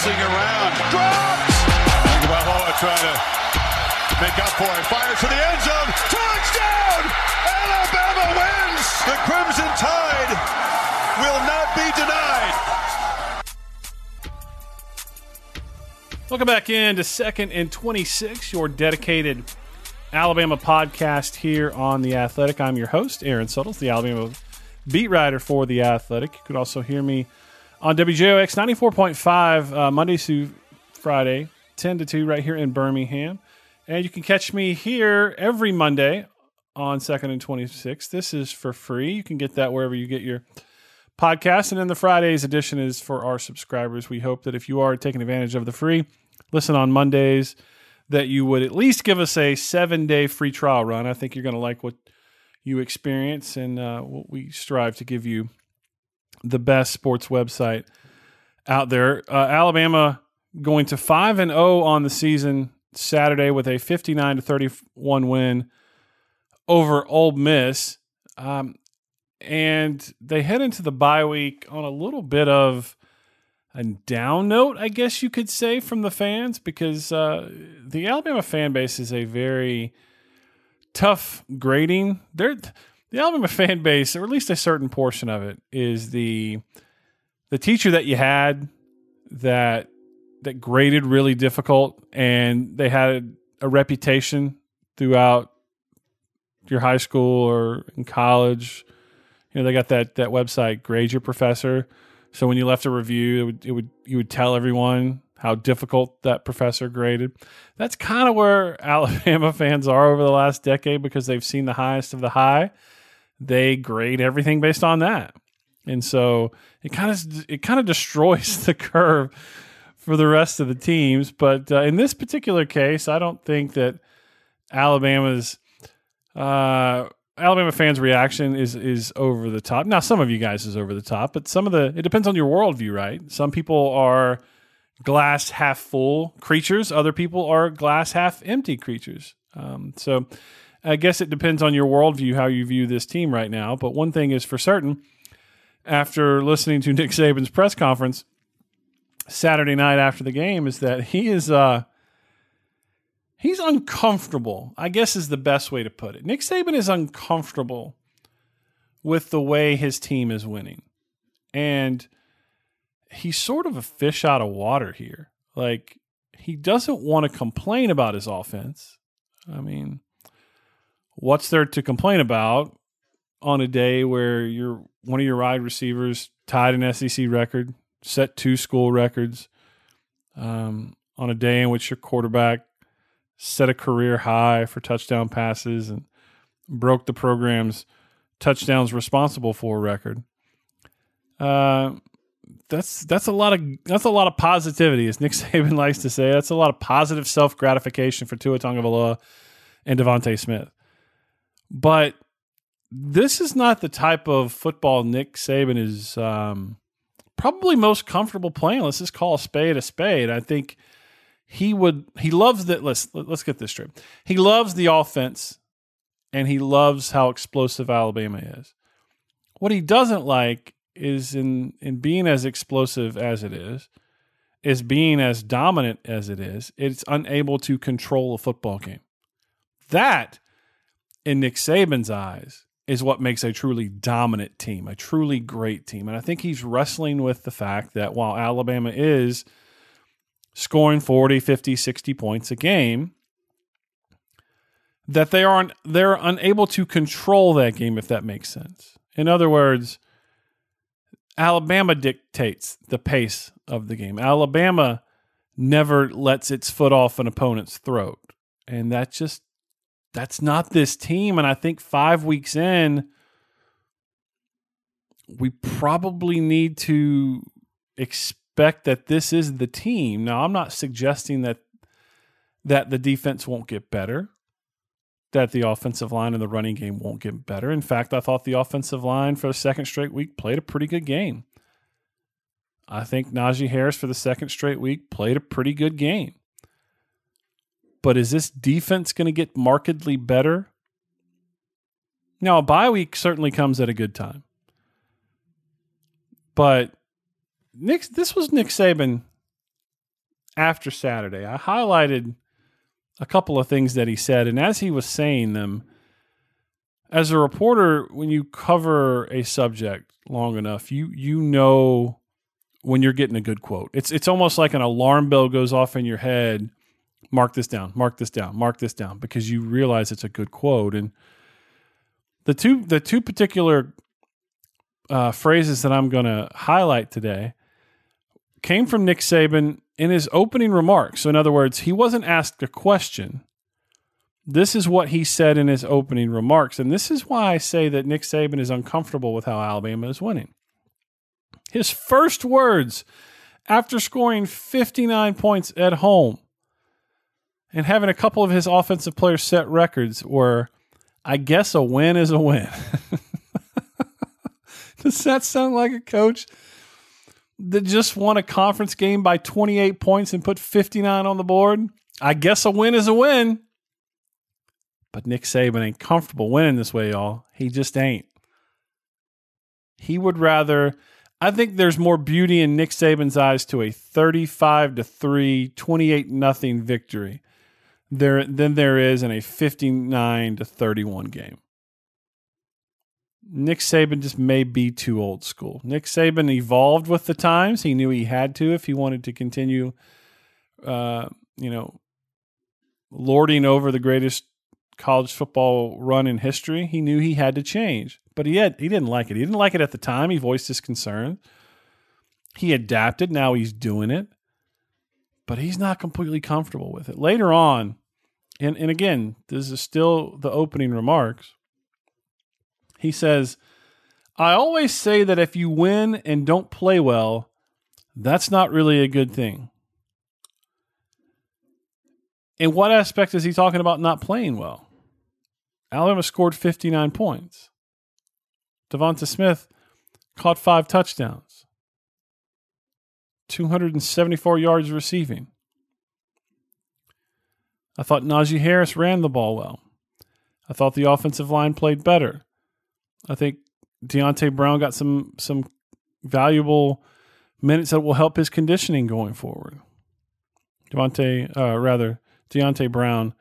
Bouncing around. Dropped! Tagovailoa trying to make up for it. Fires to the end zone. Touchdown! Alabama wins! The Crimson Tide will not be denied. Welcome back in to Second and 26, your dedicated Alabama podcast here on The Athletic. I'm your host, Aaron Suttles, the Alabama beat writer for The Athletic. You could also hear me on WJOX 94.5 uh, Monday through Friday, 10 to 2, right here in Birmingham. And you can catch me here every Monday on Second and 26. This is for free. You can get that wherever you get your podcast. And then the Friday's edition is for our subscribers. We hope that if you are taking advantage of the free, listen on Mondays that you would at least give us a seven day free trial run. I think you're going to like what you experience, and uh, we strive to give you the best sports website out there. Uh, Alabama going to five and zero on the season Saturday with a 59 to 31 win over Ole Miss, um, and they head into the bye week on a little bit of a down note, I guess you could say, from the fans because uh, the Alabama fan base is a very tough grading. They're, the Alabama fan base, or at least a certain portion of it, is the the teacher that you had that that graded really difficult, and they had a reputation throughout your high school or in college. You know, they got that that website, Grade Your Professor so when you left a review, it would, it would you would tell everyone how difficult that professor graded. That's kind of where Alabama fans are over the last decade because they've seen the highest of the high. They grade everything based on that. And so it kind of it kind of destroys the curve for the rest of the teams. But uh, in this particular case, I don't think that Alabama's uh, Alabama fans' reaction is is over the top. Now, some of you guys is over the top, but some of the it depends on your worldview, right? Some people are glass half full creatures. Other people are glass half empty creatures. Um, so, I guess it depends on your worldview how you view this team right now. But one thing is for certain: after listening to Nick Saban's press conference Saturday night after the game, is that he is. Uh, he's uncomfortable, I guess is the best way to put it. Nick Saban is uncomfortable with the way his team is winning. And he's sort of a fish out of water here. Like, he doesn't want to complain about his offense. I mean, what's there to complain about on a day where you're one of your wide receivers tied an SEC record, set two school records, um, on a day in which your quarterback set a career high for touchdown passes and broke the program's touchdowns responsible for record. Uh, that's that's a lot of that's a lot of positivity, as Nick Saban likes to say. That's a lot of positive self gratification for Tua Tagovailoa and Devonta Smith. But this is not the type of football Nick Saban is um, probably most comfortable playing. Let's just call a spade a spade. I think he would he loves that let's let's get this straight. He loves the offense and he loves how explosive Alabama is. What he doesn't like is in in being as explosive as it is, is being as dominant as it is, it's unable to control a football game. That, in Nick Saban's eyes, is what makes a truly dominant team, a truly great team. And I think he's wrestling with the fact that while Alabama is scoring 40, 50, 60 points a game that they aren't they're unable to control that game if that makes sense. In other words, Alabama dictates the pace of the game. Alabama never lets its foot off an opponent's throat. And that just that's not this team and I think 5 weeks in we probably need to expect that this is the team. Now, I'm not suggesting that that the defense won't get better, that the offensive line and the running game won't get better. In fact, I thought the offensive line for the second straight week played a pretty good game. I think Najee Harris for the second straight week played a pretty good game. But is this defense going to get markedly better? Now, a bye week certainly comes at a good time. But Nick, this was Nick Saban after Saturday, I highlighted a couple of things that he said. And as he was saying them, as a reporter, when you cover a subject long enough, you you know when you're getting a good quote. It's it's almost like an alarm bell goes off in your head. Mark this down, mark this down, mark this down, because you realize it's a good quote. And the two the two particular uh, phrases that I'm going to highlight today came from Nick Saban in his opening remarks. So, in other words, he wasn't asked a question. This is what he said in his opening remarks. And this is why I say that Nick Saban is uncomfortable with how Alabama is winning. His first words after scoring 59 points at home and having a couple of his offensive players set records were, I guess a win is a win. Does that sound like a coach that just won a conference game by 28 points and put 59 on the board? I guess a win is a win. But Nick Saban ain't comfortable winning this way, y'all. He just ain't. He would rather I think there's more beauty in Nick Saban's eyes to a 35 to 3, 28 nothing victory there than there is in a 59 to 31 game. Nick Saban just may be too old school. Nick Saban evolved with the times. He knew he had to if he wanted to continue, uh, you know, lording over the greatest college football run in history. He knew he had to change, but he had he didn't like it. He didn't like it at the time. He voiced his concern. He adapted. Now he's doing it, but he's not completely comfortable with it. Later on, and and again, this is still the opening remarks he says, I always say that if you win and don't play well, that's not really a good thing. In what aspect is he talking about not playing well? Alabama scored 59 points. Devonta Smith caught five touchdowns, 274 yards receiving. I thought Najee Harris ran the ball well. I thought the offensive line played better. I think Deonte Brown got some some valuable minutes that will help his conditioning going forward. Devonte, uh, rather Deonte Brown,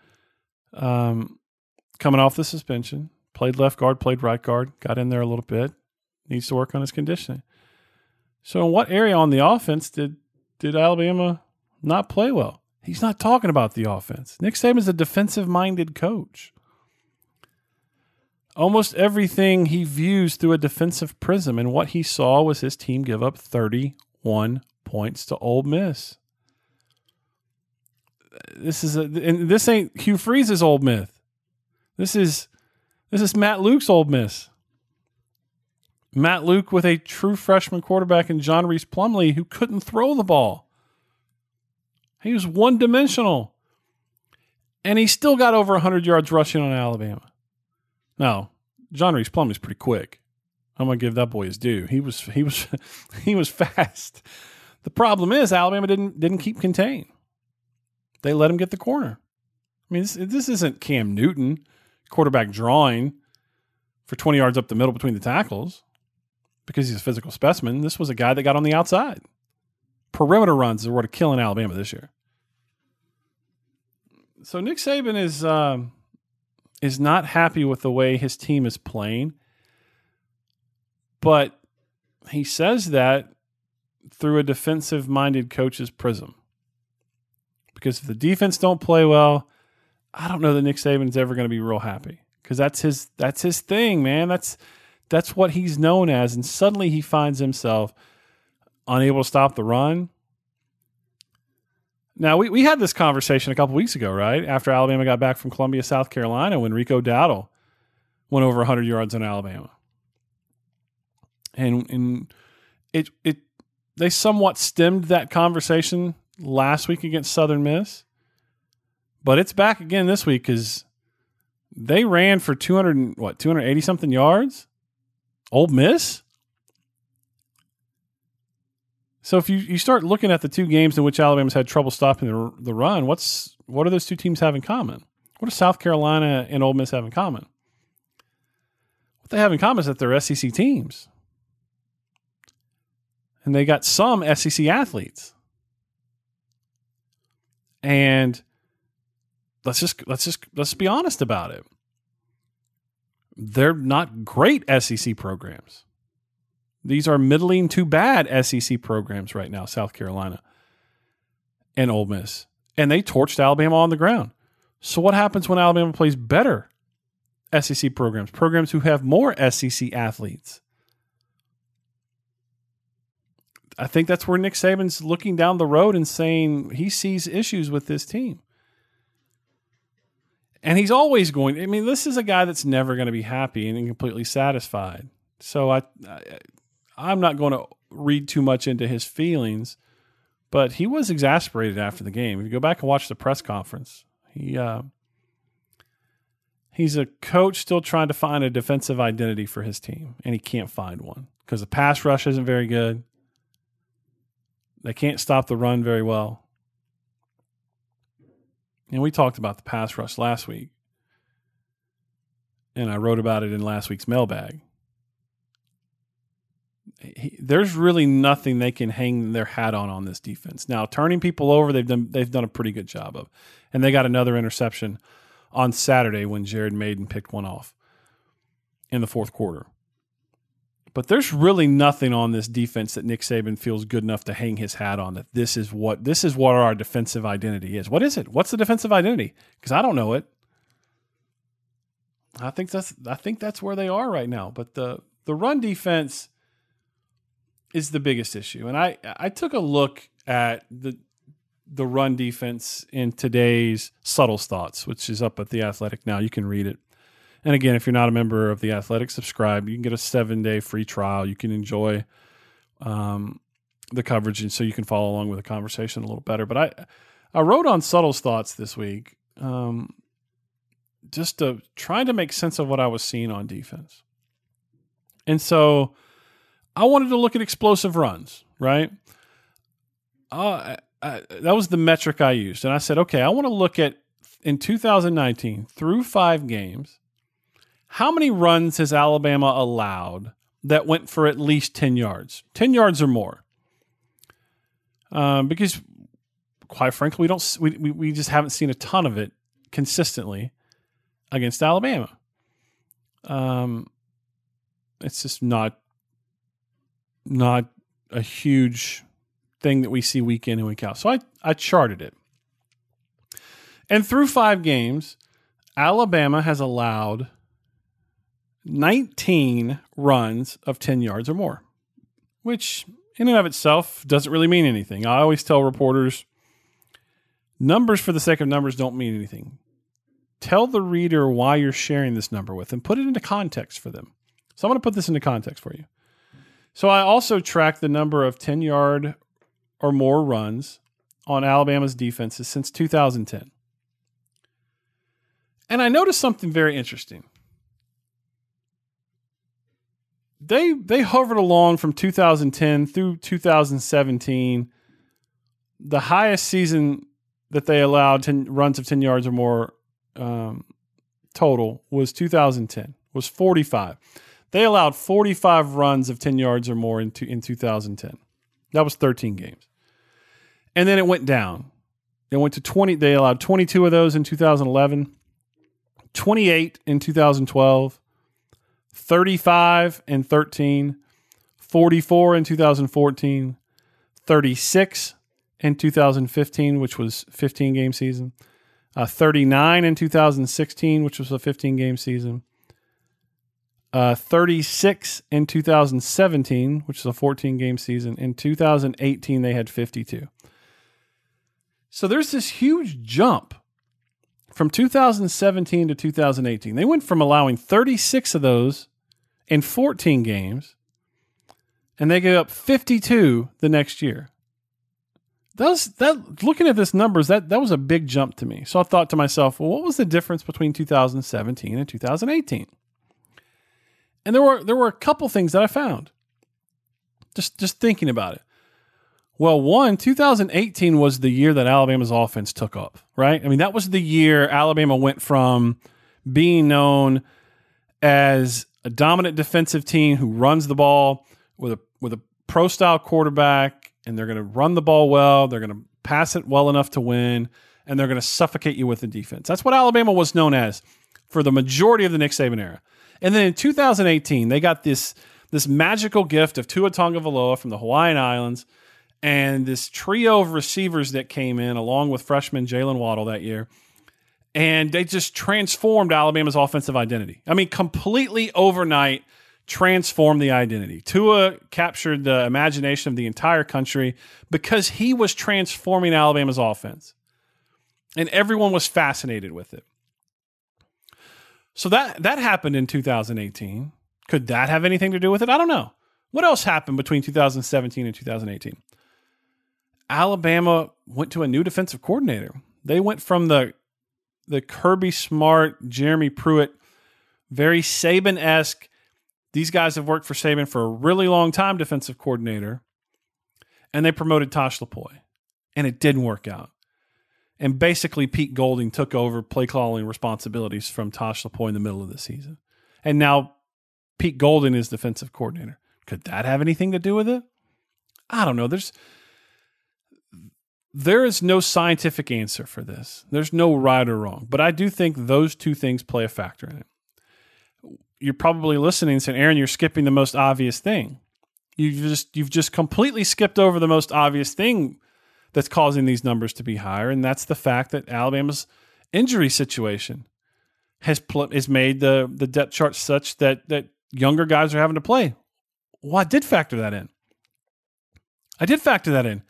um, coming off the suspension, played left guard, played right guard, got in there a little bit, needs to work on his conditioning. So, in what area on the offense did did Alabama not play well? He's not talking about the offense. Nick Saban's a defensive minded coach almost everything he views through a defensive prism. And what he saw was his team give up 31 points to Ole Miss. This is a, and this ain't Hugh Freeze's Ole Miss. This is this is Matt Luke's Ole Miss. Matt Luke with a true freshman quarterback and John Rhys Plumlee who couldn't throw the ball. He was one dimensional. And he still got over 100 yards rushing on Alabama. Now, John Rhys Plumlee is pretty quick. I'm gonna give that boy his due. He was he was he was fast. The problem is Alabama didn't didn't keep contained. They let him get the corner. I mean, this, this isn't Cam Newton quarterback drawing for 20 yards up the middle between the tackles because he's a physical specimen. This was a guy that got on the outside. Perimeter runs are what are killing Alabama this year. So Nick Saban is um, is not happy with the way his team is playing. But he says that through a defensive minded coach's prism. Because if the defense don't play well, I don't know that Nick Saban's ever going to be real happy. Because that's his that's his thing, man. That's that's what he's known as. And suddenly he finds himself unable to stop the run now, we, we had this conversation a couple weeks ago, right? After Alabama got back from Columbia, South Carolina, when Rico Dowdle went over 100 yards in Alabama. And, and it, it, they somewhat stemmed that conversation last week against Southern Miss. But it's back again this week because they ran for 200, what, 280 something yards? Ole Miss? So if you, you start looking at the two games in which Alabama's had trouble stopping the, the run, what's what do those two teams have in common? What do South Carolina and Ole Miss have in common? What they have in common is that they're SEC teams. And they got some SEC athletes. And let's just let's just let's be honest about it. They're not great SEC programs. These are middling to bad SEC programs right now, South Carolina and Ole Miss. And they torched Alabama on the ground. So what happens when Alabama plays better SEC programs, programs who have more SEC athletes? I think that's where Nick Saban's looking down the road and saying he sees issues with this team. And he's always going. I mean, this is a guy that's never going to be happy and completely satisfied. So I, I I'm not going to read too much into his feelings, but he was exasperated after the game. If you go back and watch the press conference, he uh, he's a coach still trying to find a defensive identity for his team, and he can't find one because the pass rush isn't very good. They can't stop the run very well. And we talked about the pass rush last week. And I wrote about it in last week's mailbag. He, there's really nothing they can hang their hat on on this defense. Now, turning people over, they've done they've done a pretty good job of, and they got another interception on Saturday when Jared Mayden picked one off in the fourth quarter. But there's really nothing on this defense that Nick Saban feels good enough to hang his hat on that this is what this is what our defensive identity is. What is it? What's the defensive identity? Because I don't know it. I think that's I think that's where they are right now. But the the run defense is the biggest issue. And I I took a look at the the run defense in today's Suttles thoughts, which is up at the Athletic now. You can read it. And again, if you're not a member of the Athletic, subscribe. You can get a seven day free trial. You can enjoy um, the coverage, and so you can follow along with the conversation a little better. But I, I wrote on Suttles' thoughts this week, um, just to, trying to make sense of what I was seeing on defense. And so I wanted to look at explosive runs, right? Uh, I, that was the metric I used. And I said, okay, I want to look at in 2019 through five games how many runs has Alabama allowed that went for at least 10 yards? 10 yards or more. Um, because, quite frankly, we, don't, we, we just haven't seen a ton of it consistently against Alabama. Um, it's just not not a huge thing that we see week in and week out. So I, I charted it. And through five games, Alabama has allowed 19 runs of 10 yards or more, which in and of itself doesn't really mean anything. I always tell reporters numbers for the sake of numbers don't mean anything. Tell the reader why you're sharing this number with them, put it into context for them. So I'm going to put this into context for you. So I also tracked the number of 10 yard or more runs on Alabama's defenses since 2010. And I noticed something very interesting. they they hovered along from 2010 through 2017. The highest season that they allowed 10 runs of 10 yards or more um, total was 2010 was 45 they allowed 45 runs of 10 yards or more in, in 2010 that was 13 games. And then it went down. It went to 20 they allowed 22 of those in 2011 28 in 2012 35 and 13, 44 in 2014, 36 in 2015, which was 15 game season, uh, 39 in 2016, which was a 15 game season, uh, 36 in 2017, which is a 14 game season. In 2018, they had 52. So there's this huge jump from 2017 to 2018. They went from allowing 36 of those in 14 games, and they gave up 52 the next year. That was, that looking at this numbers that that was a big jump to me. So I thought to myself, well, what was the difference between 2017 and 2018? And there were there were a couple things that I found. Just just thinking about it. Well, one, 2018 was the year that Alabama's offense took up, right? I mean, that was the year Alabama went from being known as a dominant defensive team who runs the ball with a with a pro style quarterback, and they're going to run the ball well. They're going to pass it well enough to win. and they're going to suffocate you with the defense. That's what Alabama was known as for the majority of the Nick Saban era. And then in 2018, they got this this magical gift of Tua Tagovailoa from the Hawaiian Islands and this trio of receivers that came in along with freshman Jaylen Waddle that year. And they just transformed Alabama's offensive identity. I mean, completely overnight transformed the identity. Tua captured the imagination of the entire country because he was transforming Alabama's offense. And everyone was fascinated with it. So that that happened in 2018. Could that have anything to do with it? I don't know. What else happened between 2017 and 2018? Alabama went to a new defensive coordinator. They went from the the Kirby Smart, Jeremy Pruitt, very Saban esque. These guys have worked for Saban for a really long time, defensive coordinator, and they promoted Tosh Lupoi, and it didn't work out. And basically, Pete Golding took over play calling responsibilities from Tosh Lupoi in the middle of the season, and now Pete Golding is defensive coordinator. Could that have anything to do with it? I don't know. There's there is no scientific answer for this. There's no right or wrong, but I do think those two things play a factor in it. You're probably listening and saying, "Aaron, you're skipping the most obvious thing. You've just you've just completely skipped over the most obvious thing that's causing these numbers to be higher, and that's the fact that Alabama's injury situation has pl- has made the the depth chart such that that younger guys are having to play. Well, I did factor that in. I did factor that in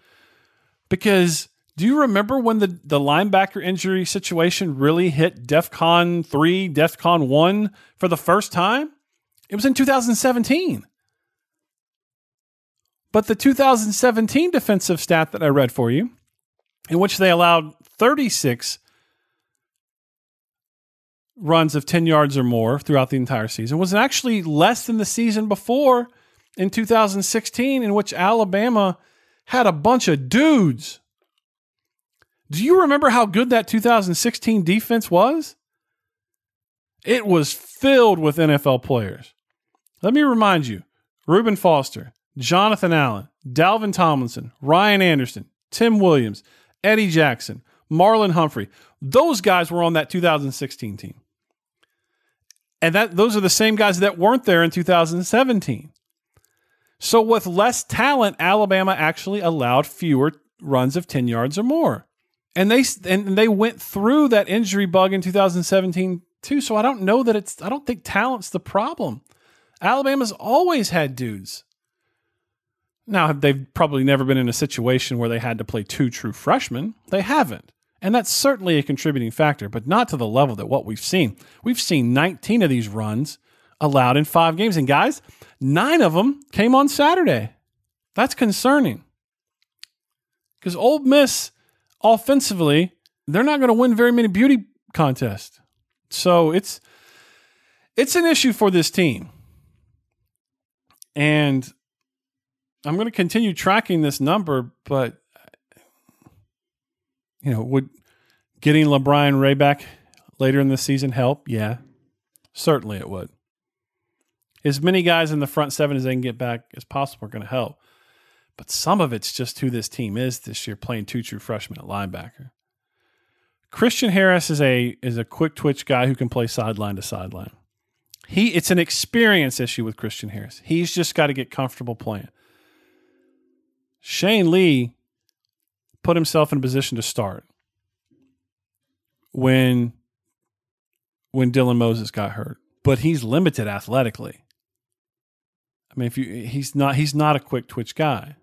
because do you remember when the, the linebacker injury situation really hit DEFCON 3, DEFCON 1 for the first time? It was in 2017. But the 2017 defensive stat that I read for you, in which they allowed 36 runs of 10 yards or more throughout the entire season, was actually less than the season before in 2016, in which Alabama had a bunch of dudes. Do you remember how good that 2016 defense was? It was filled with NFL players. Let me remind you Reuben Foster, Jonathan Allen, Dalvin Tomlinson, Ryan Anderson, Tim Williams, Eddie Jackson, Marlon Humphrey. Those guys were on that 2016 team. And that those are the same guys that weren't there in 2017. So, with less talent, Alabama actually allowed fewer runs of 10 yards or more. And they and they went through that injury bug in 2017 too. So I don't know that it's I don't think talent's the problem. Alabama's always had dudes. Now they've probably never been in a situation where they had to play two true freshmen. They haven't. And that's certainly a contributing factor, but not to the level that what we've seen. We've seen 19 of these runs allowed in 5 games and guys, Nine of them came on Saturday. That's concerning. Because Ole Miss, offensively, they're not going to win very many beauty contests. So it's it's an issue for this team. And I'm going to continue tracking this number, but you know, would getting LaBryan Ray back later in the season help? Yeah. Certainly it would as many guys in the front seven as they can get back as possible are going to help. But some of it's just who this team is this year, playing two true freshmen at linebacker. Christian Harris is a is a quick twitch guy who can play sideline to sideline. He it's an experience issue with Christian Harris. He's just got to get comfortable playing. Shane Lee put himself in a position to start when when Dylan Moses got hurt, but he's limited athletically. I mean, if you he's not he's not a quick twitch guy.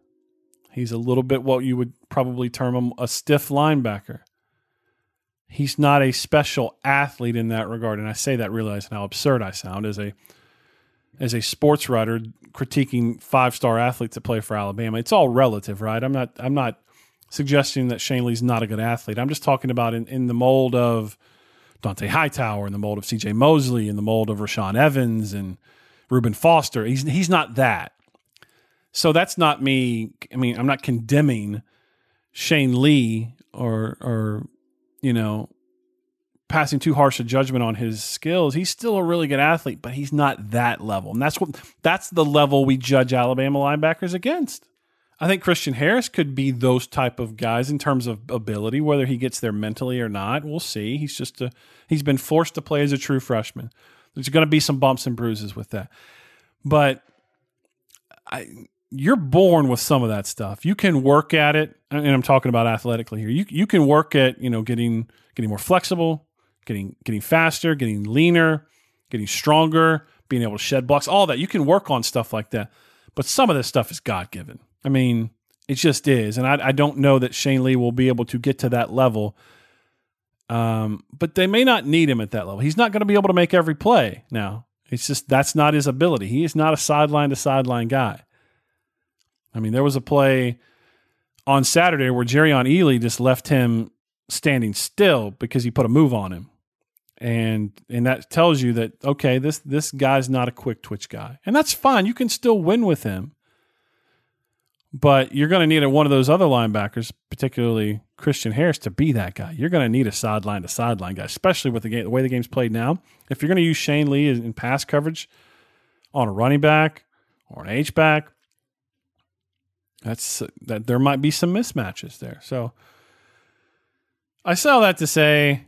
He's a little bit what you would probably term him a stiff linebacker. He's not a special athlete in that regard, and I say that realizing how absurd I sound as a as a sports writer critiquing five star athletes that play for Alabama. It's all relative, right? I'm not I'm not suggesting that Shane Lee's not a good athlete. I'm just talking about in, in the mold of Dont'a Hightower, in the mold of C.J. Mosley, in the mold of Rashaan Evans, and Reuben Foster. He's he's not that. So that's not me. I mean, I'm not condemning Shane Lee or or you know passing too harsh a judgment on his skills. He's still a really good athlete, but he's not that level. And that's what that's the level we judge Alabama linebackers against. I think Christian Harris could be those type of guys in terms of ability, whether he gets there mentally or not. We'll see. He's just a he's been forced to play as a true freshman. There's going to be some bumps and bruises with that, but I you're born with some of that stuff. You can work at it, and I'm talking about athletically here. You you can work at you know getting getting more flexible, getting getting faster, getting leaner, getting stronger, being able to shed blocks, all that. You can work on stuff like that, but some of this stuff is God given. I mean, it just is, and I, I don't know that Shane Lee will be able to get to that level. Um, but they may not need him at that level. He's not going to be able to make every play now. It's just that's not his ability. He is not a sideline to sideline guy. I mean, there was a play on Saturday where Jerrion Ealy just left him standing still because he put a move on him. And and that tells you that okay, this this guy's not a quick twitch guy. And that's fine. You can still win with him. But you're going to need a, one of those other linebackers, particularly Christian Harris, to be that guy. You're going to need a sideline to sideline guy, especially with the game, the way the game's played now. If you're going to use Shane Lee in pass coverage on a running back or an H back, that's that there might be some mismatches there. So I say all that to say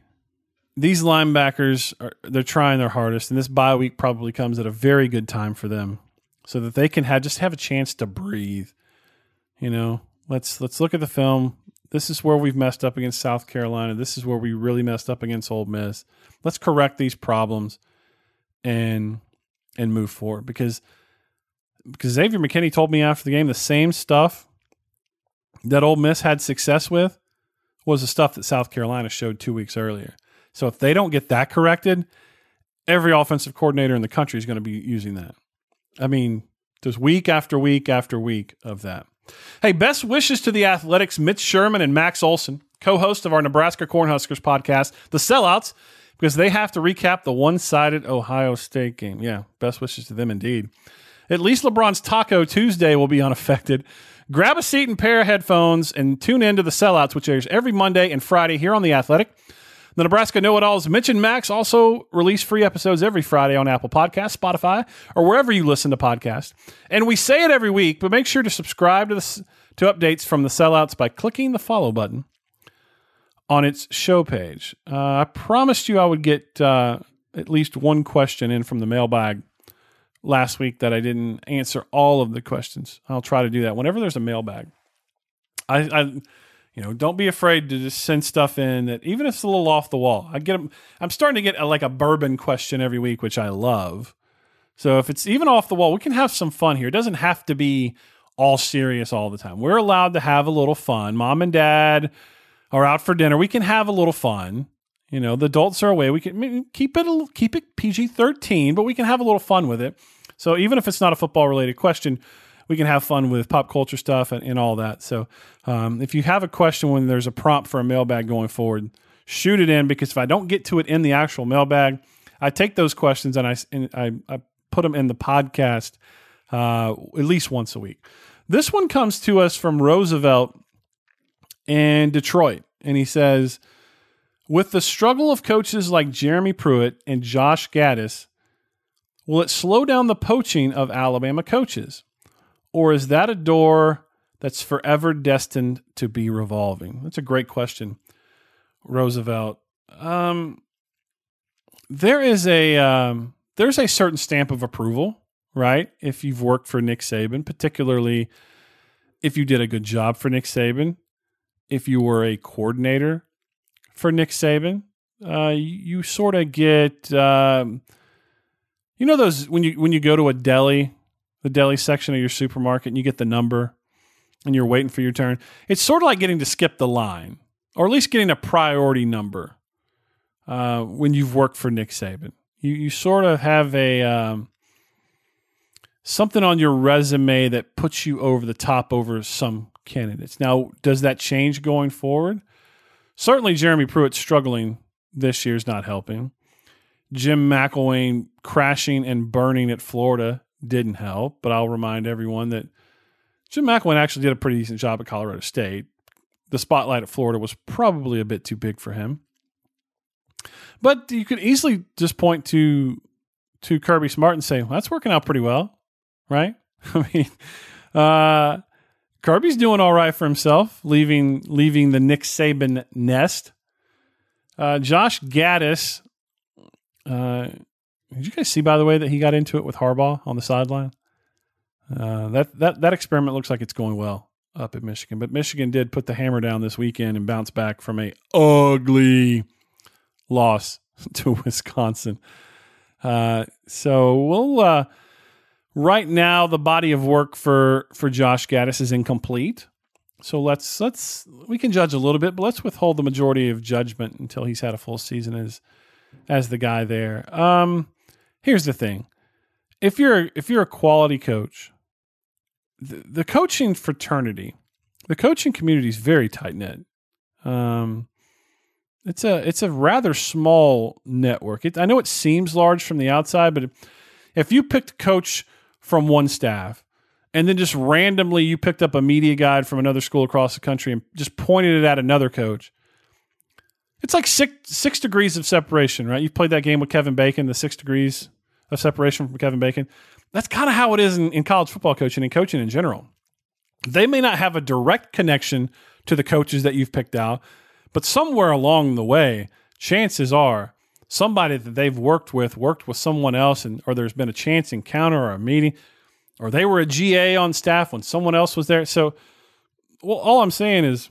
these linebackers are they're trying their hardest, and this bye week probably comes at a very good time for them, so that they can have just have a chance to breathe. You know, let's let's look at the film. This is where we've messed up against South Carolina. This is where we really messed up against Ole Miss. Let's correct these problems and and move forward because because Xavier McKinney told me after the game the same stuff that Ole Miss had success with was the stuff that South Carolina showed two weeks earlier. So if they don't get that corrected, every offensive coordinator in the country is going to be using that. I mean, there's week after week after week of that. Hey, best wishes to the Athletics, Mitch Sherman and Max Olson, co-host of our Nebraska Cornhuskers podcast, The Sellouts, because they have to recap the one-sided Ohio State game. Yeah, best wishes to them indeed. At least LeBron's Taco Tuesday will be unaffected. Grab a seat and pair of headphones and tune in to the sellouts, which airs every Monday and Friday here on The Athletic. The Nebraska Know It Alls, and Max also release free episodes every Friday on Apple Podcasts, Spotify, or wherever you listen to podcasts. And we say it every week, but make sure to subscribe to, the, to updates from the sellouts by clicking the follow button on its show page. Uh, I promised you I would get uh, at least one question in from the mailbag last week that I didn't answer all of the questions. I'll try to do that whenever there's a mailbag. I, I you know, don't be afraid to just send stuff in that even if it's a little off the wall. I get them. I'm starting to get a, like a bourbon question every week, which I love. So if it's even off the wall, we can have some fun here. It doesn't have to be all serious all the time. We're allowed to have a little fun. Mom and dad are out for dinner. We can have a little fun. You know, the adults are away. We can keep it keep it PG thirteen, but we can have a little fun with it. So even if it's not a football related question, we can have fun with pop culture stuff and, and all that. So um, if you have a question when there's a prompt for a mailbag going forward, shoot it in because if I don't get to it in the actual mailbag, I take those questions and I and I, I put them in the podcast uh, at least once a week. This one comes to us from Roosevelt in Detroit, and he says. With the struggle of coaches like Jeremy Pruitt and Josh Gattis, will it slow down the poaching of Alabama coaches? Or is that a door that's forever destined to be revolving? That's a great question, Roosevelt. Um, there is a um, there's a certain stamp of approval, right? If you've worked for Nick Saban, particularly if you did a good job for Nick Saban, if you were a coordinator for Nick Saban. Uh, you, you sort of get, um, you know, those when you when you go to a deli, the deli section of your supermarket, and you get the number, and you're waiting for your turn. It's sort of like getting to skip the line, or at least getting a priority number. Uh, when you've worked for Nick Saban, you you sort of have a um, something on your resume that puts you over the top over some candidates. Now, does that change going forward? Certainly, Jeremy Pruitt struggling this year is not helping. Jim McElwain crashing and burning at Florida didn't help, but I'll remind everyone that Jim McElwain actually did a pretty decent job at Colorado State. The spotlight at Florida was probably a bit too big for him. But you could easily just point to to Kirby Smart and say, well, that's working out pretty well, right? I mean, uh, Kirby's doing all right for himself, leaving leaving the Nick Saban nest. Uh, Josh Gattis, Uh, did you guys see, by the way, that he got into it with Harbaugh on the sideline? Uh, that that that experiment looks like it's going well up at Michigan, but Michigan did put the hammer down this weekend and bounce back from a ugly loss to Wisconsin. Uh, so we'll uh, right now the body of work for for Josh Gattis is incomplete. So let's let's we can judge a little bit, but let's withhold the majority of judgment until he's had a full season as as the guy there. Um, here's the thing: if you're if you're a quality coach, the, the coaching fraternity, the coaching community is very tight knit. Um, it's a it's a rather small network. It, I know it seems large from the outside, but if you picked a coach from one staff and then just randomly you picked up a media guide from another school across the country and just pointed it at another coach, it's like six six degrees of separation, right? You've played that game with Kevin Bacon, the six degrees of separation from Kevin Bacon. That's kind of how it is in, in college football coaching and coaching in general. They may not have a direct connection to the coaches that you've picked out, but somewhere along the way, chances are somebody that they've worked with worked with someone else, and or there's been a chance encounter or a meeting, or they were a GA on staff when someone else was there. So, well, all I'm saying is,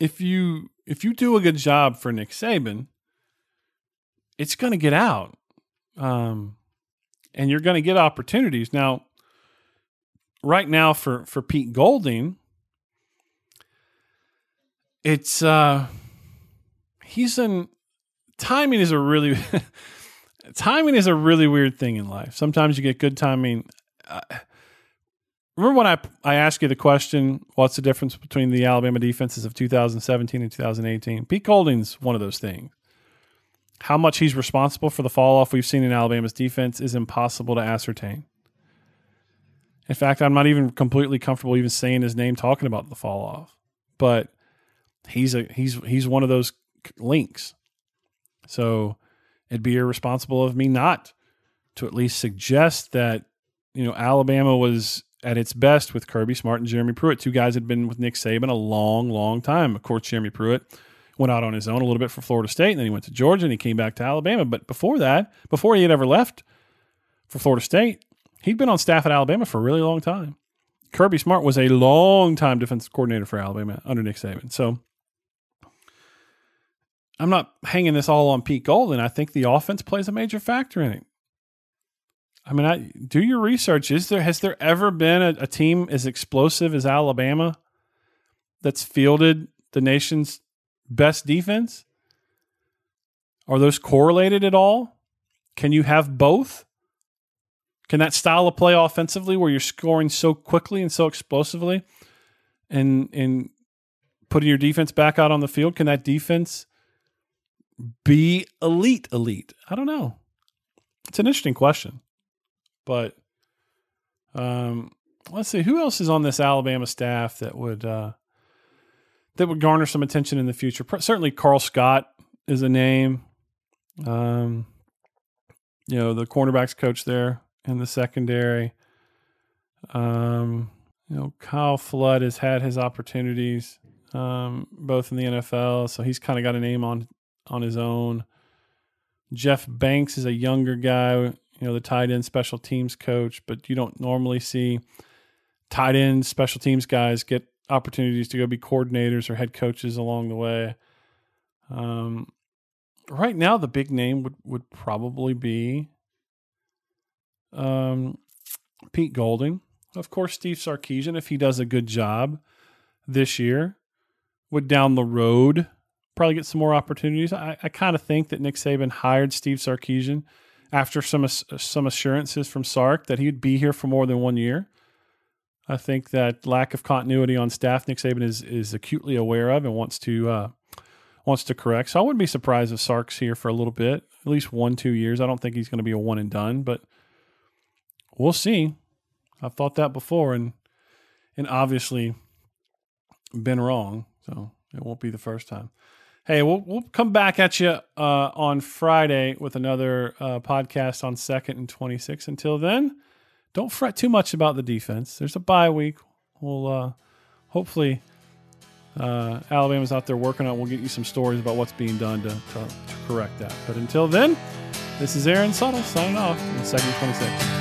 if you if you do a good job for Nick Saban, it's going to get out, um, and you're going to get opportunities. Now, right now for for Pete Golding, it's uh, he's in timing is a really timing is a really weird thing in life. Sometimes you get good timing. Uh, remember when I I asked you the question, what's the difference between the Alabama defenses of 2017 and 2018? Pete Golding's one of those things. How much he's responsible for the fall off we've seen in Alabama's defense is impossible to ascertain. In fact, I'm not even completely comfortable even saying his name talking about the fall off. But he's a he's he's one of those links. So it'd be irresponsible of me not to at least suggest that you know Alabama was at its best with Kirby Smart and Jeremy Pruitt, two guys had been with Nick Saban a long, long time. Of course, Jeremy Pruitt went out on his own a little bit for Florida State, and then he went to Georgia, and he came back to Alabama. But before that, before he had ever left for Florida State, he'd been on staff at Alabama for a really long time. Kirby Smart was a long time defensive coordinator for Alabama under Nick Saban. So I'm not hanging this all on Pete Golding. I think the offense plays a major factor in it. I mean, I do your research. Is there has there ever been a, a team as explosive as Alabama that's fielded the nation's best defense? Are those correlated at all? Can you have both? Can that style of play offensively where you're scoring so quickly and so explosively and and putting your defense back out on the field, can that defense be elite elite? I don't know. It's an interesting question. But um let's see who else is on this Alabama staff that would uh that would garner some attention in the future. Certainly Karl Scott is a name. Um you know, the cornerbacks coach there in the secondary. Um you know, Kyle Flood has had his opportunities um, both in the NFL, so he's kind of got a name on on his own. Jeff Banks is a younger guy, you know, the tight end special teams coach, but you don't normally see tight end special teams guys get opportunities to go be coordinators or head coaches along the way. Um, right now, the big name would, would probably be um, Pete Golding. Of course, Steve Sarkisian, if he does a good job this year, would down the road probably get some more opportunities. I, I kind of think that Nick Saban hired Steve Sarkisian after some some assurances from Sark that he'd be here for more than one year. I think that lack of continuity on staff, Nick Saban is is acutely aware of and wants to uh, wants to correct. So I wouldn't be surprised if Sark's here for a little bit, at least one two years. I don't think he's going to be a one and done, but we'll see. I've thought that before, and and obviously been wrong. So it won't be the first time. Hey, we'll we'll come back at you uh, on Friday with another uh, podcast on second and twenty six. Until then, don't fret too much about the defense. There's a bye week. we'll uh, hopefully uh, Alabama's out there working on. it. We'll get you some stories about what's being done to, to, to correct that. But until then, this is Aaron Suttles signing off in the second 26.